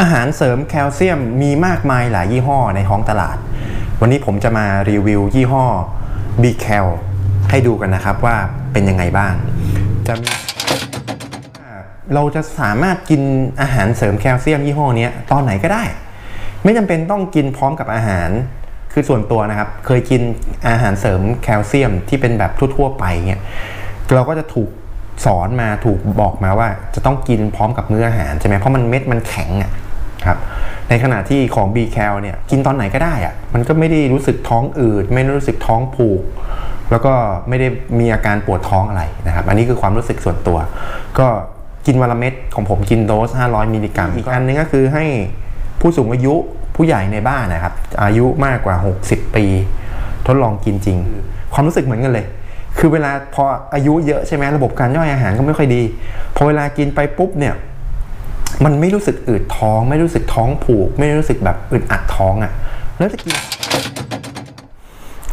อาหารเสริมแคลเซียมมีมากมายหลายยี่ห้อในท้องตลาด วันนี้ผมจะมารีวิวยี่ห้อ b c a l ให้ดูกันนะครับว่าเป็นยังไงบ้าง จะมีเราจะสามารถกินอาหารเสริมแคลเซียมยี่ห้อนี้ตอนไหนก็ได้ ไม่จำเป็นต้องกินพร้อมกับอาหารคือส่วนตัวนะครับ เคยกินอาหารเสริมแคลเซียมที่เป็นแบบทั่วๆไปเนี่ยเราก็จะถูกสอนมาถูกบอกมาว่าจะต้องกินพร้อมกับมื้ออาหารใช่ไหมเพราะมันเม็ดมันแข็งอะ ครับในขณะที่ของ b c a l เนี่ยกินตอนไหนก็ได้อะมันก็ไม่ได้รู้สึกท้องอืดไม่ได้รู้สึกท้องผูก แล้วก็ไม่ได้มีอาการปวดท้องอะไรนะครับ อันนี้คือความรู้สึกส่วนตัว ก็กินวันละเม็ดของผมกินโดส 500 มิลลิกรัมอีกอันนึงก็คือให้ผู้สูงอายุผู้ใหญ่ในบ้านนะครับ อายุมากกว่า 60 ปี ทดลองกินจริง ความรู้สึกเหมือนกันเลย คือเวลาพออายุเยอะใช่ไหมระบบการย่อยอาหารก็ไม่ค่อยดี พอเวลากินไปปุ๊บเนี่ย มันไม่รู้สึกอืดท้อง ไม่รู้สึกท้องผูก ไม่รู้สึกแบบอึดอัดท้องอะ่ะแล้วจะกิน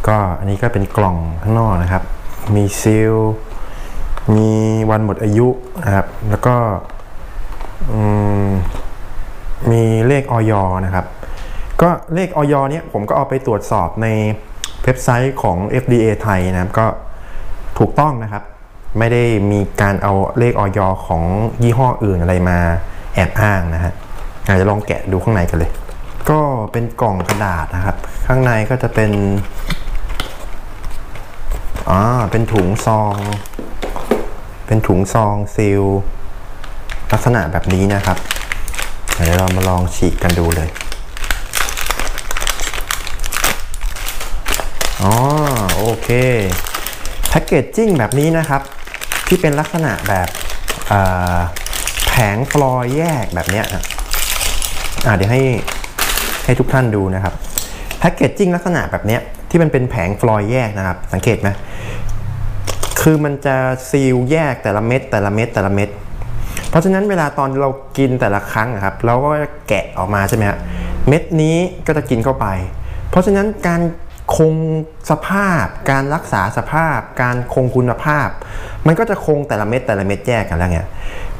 ก็อันนี้ก็เป็นกล่องข้างนอกนะครับ มีซีลมีวันหมดอายุนะครับ แล้วก็มีเลขออยนะครับ ก็เลขออยเนี้ยผมก็เอาไปตรวจสอบในเว็บไซต์ของ FDA ไทยนะครับก็ถูกต้องนะครับ ไม่ได้มีการเอาเลขออยของยี่ห้ออื่นอะไรมา แอบอ้างนะฮะอาจจะลองแกะดูข้างในกันเลย ก็เป็นกล่องกระดาษนะครับ ข้างในก็จะเป็นอ๋อเป็นถุงซอง เป็นถุงซองซีลลักษณะแบบนี้นะครับเดี๋ยวเรามาลองฉีกกันดูเลยอ๋อโอเคแพคเกจจิ้งแบบนี้นะครับ ที่เป็นลักษณะแบบแผ งฟลอยแยกแบบนี้นะอ่าเดี๋ยวให้ให้ทุกท่านดูนะครับแพคเกจจิ้งลักษณะแบบนี้ที่มันเป็นแผงฟลอยแยกนะครับ สังเกตไหมคือมันจะซีลแยกแต่ละเม็ดแต่ละเม็ดแต่ละเม็ดเพราะฉะนั้นเวลาตอนเรากินแต่ละครั้งครับ เราก็แกะออกมาใช่ไหมฮะเม็ดนี้ก็จะกินเข้าไป เพราะฉะนั้นการคงสภาพ การรักษาสภาพ การคงคุณภาพ มันก็จะคงแต่ละเม็ดแต่ละเม็ดแยกกันแล้วไง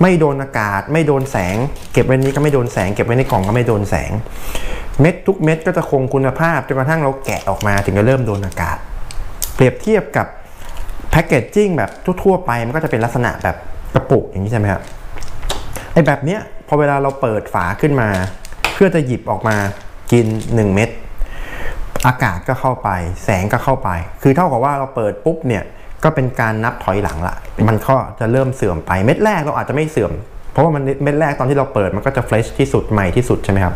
ไม่โดนอากาศ ไม่โดนแสง เก็บไว้นี้ก็ไม่โดนแสง เก็บไว้ในกล่องก็ไม่โดนแสง เม็ดทุกเม็ดก็จะคงคุณภาพจนกระทั่งเราแกะออกมาถึงจะเริ่มโดนอากาศ เปรียบเทียบกับแพคเกจจิ้งแบบทั่วๆไปมันก็จะเป็นลักษณะแบบกระปุกอย่างนี้ใช่ไหมครับไอ้แบบเนี้ยพอเวลาเราเปิดฝาขึ้นมา เพื่อจะหยิบออกมากิน 1 เม็ดอากาศก็เข้าไป แสงก็เข้าไป คือเท่ากับว่าเราเปิดปุ๊บเนี่ย ก็เป็นการนับถอยหลังละมันก็จะเริ่มเสื่อมไปเม็ดแรกเราอาจจะไม่เสื่อม เพราะว่ามันเม็ดแรกตอนที่เราเปิดมันก็จะเฟรชที่สุดใหม่ที่สุดใช่ไหมครับ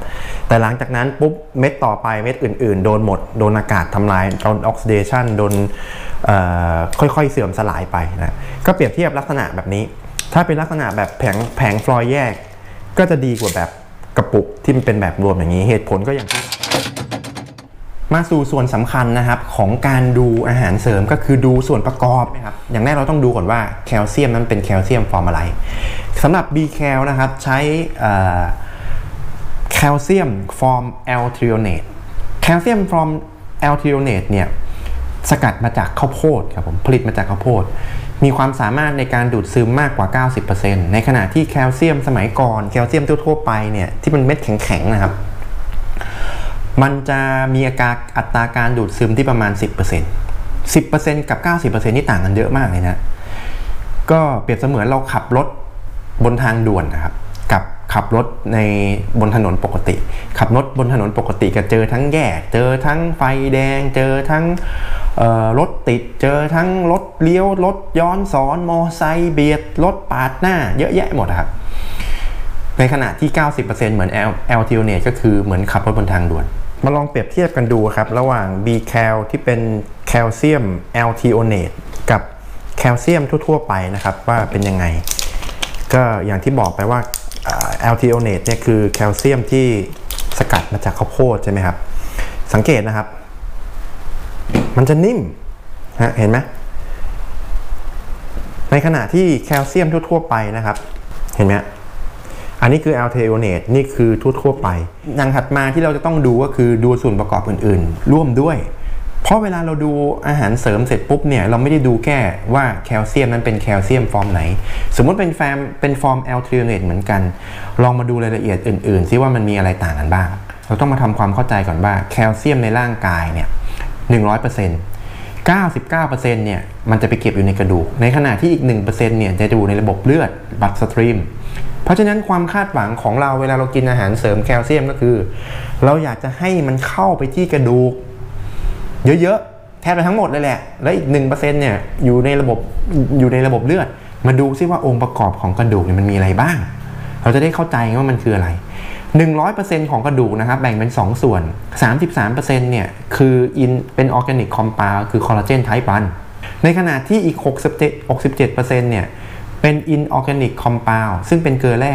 แต่หลังจากนั้นปุ๊บเม็ดต่อไปเม็ดอื่น ๆ โดนหมด โดนอากาศทำลายโดนออกซิเดชันโดนค่อยๆเสื่อมสลายไปนะก็เปรียบเทียบลักษณะแบบนี้ ถ้าเป็นลักษณะแบบแผงแผงฟลอยแยก ก็จะดีกว่าแบบกระปุกที่มันเป็นแบบรวมอย่างนี้เหตุผลก็อย่างที่ มาสู่ส่วนสำคัญนะครับของการดูอาหารเสริมก็คือดูส่วนประกอบนะครับอย่างแรกเราต้องดูก่อนว่าแคลเซียมนั้นเป็นแคลเซียมฟอร์มอะไรสำหรับ B แคลนะครับใช้แคลเซียม form L-threonate แคลเซียม form L-threonate เนี่ยสกัดมาจากข้าวโพดครับผมผลิตมาจากข้าวโพด มีความสามารถในการดูดซึมมากกว่า 90%ในขณะที่แคลเซียมสมัยก่อนแคลเซียมทั่วๆไปเนี่ยที่มันเม็ดแข็งๆนะครับ มันจะมีอาการอัตราการดูดซึมที่ประมาณ 10% 10%กับ 90%นี่ต่างกันเยอะมากเลยนะ ก็เปรียบเสมือนเราขับรถบนทางด่วนนะครับ กับขับรถในบนถนนปกติ ขับรถบนถนนปกติก็เจอทั้งแยก เจอทั้งไฟแดง เจอทั้งรถติด เจอทั้งรถเลี้ยว รถย้อนสอน มอไซค์เบียด รถปาดหน้า เยอะแยะหมดครับ ในขณะที่ 90%เหมือน L t เน n ก็คือเหมือนขับรถบนทางด่วน มาลองเปรียบเทียบกันดูครับ ระหว่าง B แคลที่เป็นแคลเซียม l t โอเนตกับแคลเซียมทั่ว ๆ ไปนะครับว่าเป็นยังไง ก็อย่างที่บอกไปว่า l t โอเนตเนี่ยคือแคลเซียมที่สกัดมาจากข้าวโพดใช่ไหมครับ สังเกตนะครับ มันจะนิ่มฮะเห็นไหมในขณะที่แคลเซียมทั่ว ๆ ไปนะครับ เห็นไหม อันนี้คือ l t โอเนตนี่คือทั่วๆไปอย่างถัดมาที่เราจะต้องดูก็คือดูส่วนประกอบอื่นๆ ร่วมด้วย เพราะเวลาเราดูอาหารเสริมเสร็จปุ๊บเนี่ยเราไม่ได้ดูแค่ว่าแคลเซียมนั้นเป็นแคลเซียมฟอร์มไหน สมมติเป็นแฟมเป็น form L-threonate เหมือนกัน ลองมาดูรายละเอียดอื่นๆซิว่ามันมีอะไรต่างกันบ้าง เราต้องมาทำความเข้าใจก่อนว่าแคลเซียมในร่างกายเนี่ย100% 99%เนี่ยมันจะไปเก็บอยู่ในกระดูก ในขณะที่อีก 1%เนี่ยจะอยู่ในระบบเลือด bloodstream เพราะฉะนั้นความคาดหวังของเราเวลาเรากินอาหารเสริมแคลเซียมก็คือ เราอยากจะให้มันเข้าไปที่กระดูก เยอะๆแทบไปทั้งหมดเลยแหละ และอีก1%เนี่ยอยู่ในระบบอยู่ในระบบเลือด มาดูซิว่าองค์ประกอบของกระดูกเนี่ยมันมีอะไรบ้าง เราจะได้เข้าใจว่ามันคืออะไร 100%ของกระดูกนะครับแบ่งเป็น 2 ส่วน 33%เนี่ยคือ in เป็น organic complex คือคอลลาเจน type 1ในขณะที่อีก 67 67%เนี่ย เป็น inorganic complex ซึ่งเป็นเกลือแร่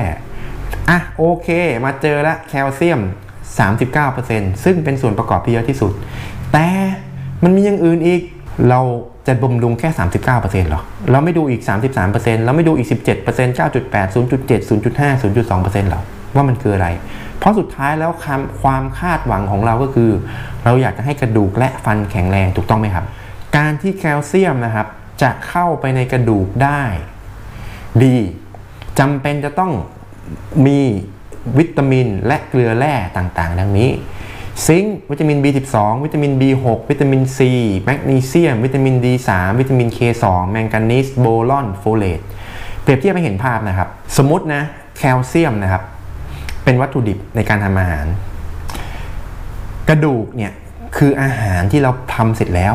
อะโอเค มาเจอละแคลเซียม 39%ซึ่งเป็นส่วนประกอบที่เยอะที่สุด แต่มันมีอย่างอื่นอีกเราจะบำรุงแค่ 39%หรอ เราไม่ดูอีก 33%เราไม่ดูอีก 17% 9.8 0.7 0.5 0.2%หรอ ว่ามันคืออะไร เพราะสุดท้ายแล้วความคาดหวังของเราก็คือ เราอยากจะให้กระดูกและฟันแข็งแรงถูกต้องไหมครับ การที่แคลเซียมนะครับ จะเข้าไปในกระดูกได้ ดีจำเป็นจะต้องมีวิตามินและเกลือแร่ต่างๆ ดังนี้ zinc วิตามิน B12 วิตามิน B6 วิตามิน C แมกนีเซียม วิตามิน D3 วิตามิน K2 แมงกานีส boron folate เปรียบเทียบให้เห็นภาพนะครับ สมมตินะแคลเซียมนะครับ เป็นวัตถุดิบในการทำอาหาร กระดูกเนี่ย คืออาหารที่เราทำเสร็จแล้ว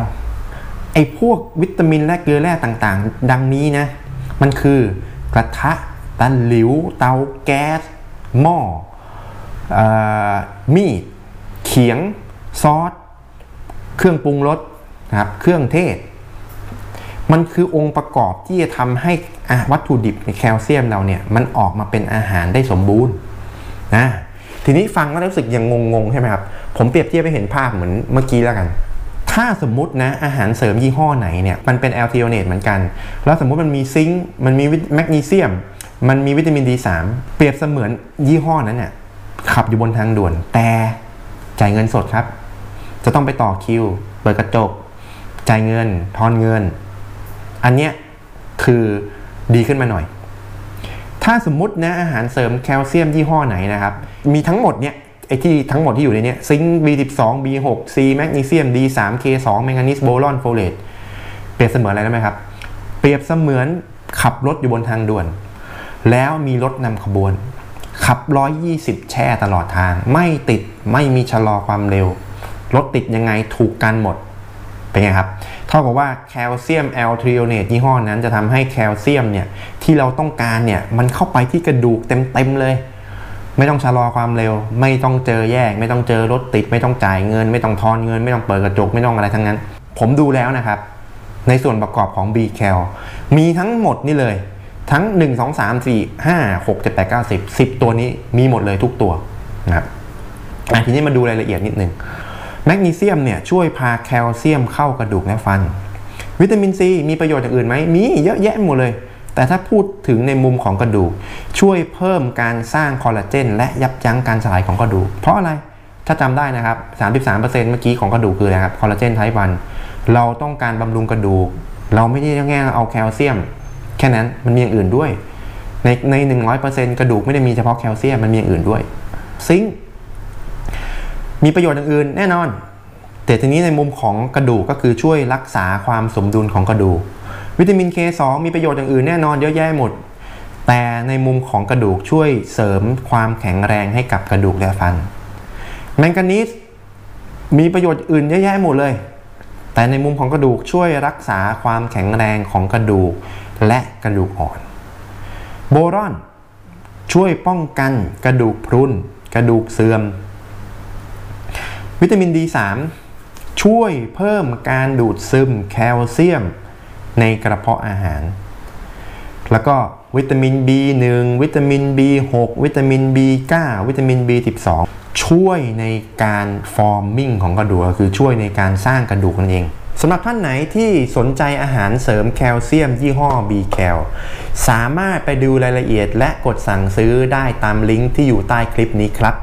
ไอ้พวกวิตามินและเกลือแร่ต่างๆ ดังนี้นะ มันคือกระทะตันหลิว เตาแก๊ส หม้ออมีด เขียง ซอส เครื่องปรุงรสนะครับ เครื่องเทศ มันคือองค์ประกอบที่จะทำให้วัตถุดิบในแคลเซียมเราเนี่ย มันออกมาเป็นอาหารได้สมบูรณ์นะทีนี้ฟังแล้วรู้สึกยังงงๆใช่ไหมครับ ผมเปรียบเทียบไปเห็นภาพเหมือนเมื่อกี้แล้วกัน ถ้าสมมตินะอาหารเสริมยี่ห้อไหนเนี่ยมันเป็น L-threonate เหมือนกัน แล้วสมมุติมันมี zinc มันมีแมกนีเซียม มันมีวิตามิน D3 เปรียบเสมือนยี่ห้อนั้นเนี่ยขับอยู่บนทางด่วน แต่จ่ายเงินสดครับ จะต้องไปต่อคิวเปิดกระจก จ่ายเงิน ทอนเงิน อันเนี้ยคือดีขึ้นมาหน่อย ถ้าสมมตินะอาหารเสริมแคลเซียมยี่ห้อไหนนะครับ มีทั้งหมดเนี่ย ไอ้ที่ทั้งหมดที่อยู่ในนี้ zinc B12 B6 C แมกนีเซียม D3 K2 แมงกานีสโบรอนโฟเลตเปรียบเสมือนอะไรได้ไหมครับ เปรียบเสมือนขับรถอยู่บนทางด่วน แล้วมีรถนำขบวน ขับ 120 แช่ตลอดทาง ไม่ติดไม่มีชะลอความเร็ว รถติดยังไงถูกกันหมด เป็นไงครับ เท่ากับว่าแคลเซียมแอลทรีโอเนตยี่ห้อนั้นจะทำให้แคลเซียมเนี่ยที่เราต้องการเนี่ยมันเข้าไปที่กระดูกเต็มๆเลย ไม่ต้องชะลอความเร็ว ไม่ต้องเจอแยก ไม่ต้องเจอรถติด ไม่ต้องจ่ายเงิน ไม่ต้องทอนเงิน ไม่ต้องเปิดกระจกไม่ต้องอะไรทั้งนั้น ผมดูแล้วนะครับ ในส่วนประกอบของ B แคลมีทั้งหมดนี่เลย ทั้ง 1 2 3 4 5 6 7 8 9 10 10 ตัวนี้มีหมดเลยทุกตัวนะครับทีนี้มาดูรายละเอียดนิดนึงแมกนีเซียมเนี่ยช่วยพาแคลเซียมเข้ากระดูกและฟัน วิตามินซีมีประโยชน์อย่างอื่นไหมมีเยอะแยะหมดเลย แต่ถ้าพูดถึงในมุมของกระดูก ช่วยเพิ่มการสร้างคอลลาเจนและยับยั้งการสลายของกระดูก เพราะอะไรถ้าจำได้นะครับ 33%เมื่อกี้ของกระดูกคืออะไรครับคอลลาเจนไทป์วันเราต้องการบำรุงกระดูก เราไม่ได้แง่เอาแคลเซียม แค่นั้นมันมีอย่างอื่นด้วย ในในหนึ่งร้อยเปอร์เซ็นต์กระดูกไม่ได้มีเฉพาะแคลเซียมมันมีอย่างอื่นด้วย ซิงค์มีประโยชน์อย่างอื่นแน่นอน แต่ทีนี้ในมุมของกระดูกก็คือช่วยรักษาความสมดุลของกระดูก วิตามิน K2 มีประโยชน์อย่างอื่นแน่นอนเยอะแยะหมด แต่ในมุมของกระดูกช่วยเสริมความแข็งแรงให้กับกระดูกและฟัน แมงกานีสมีประโยชน์อื่นเยอะแยะหมดเลย แต่ในมุมของกระดูกช่วยรักษาความแข็งแรงของกระดูกและกระดูกอ่อน โบรอน ช่วยป้องกันกระดูกพรุนกระดูกเสื่อม วิตามิน D3 ช่วยเพิ่มการดูดซึมแคลเซียม ในกระเพาะอาหาร แล้วก็วิตามิน B1 วิตามิน B6 วิตามิน B9 วิตามิน B12 ช่วยในการฟอร์มิ่งของกระดูกคือช่วยในการสร้างกระดูกนั่นเองสำหรับท่านไหนที่สนใจอาหารเสริมแคลเซียมยี่ห้อ B แคลสามารถไปดูรายละเอียดและกดสั่งซื้อได้ตามลิงก์ที่อยู่ใต้คลิปนี้ครับ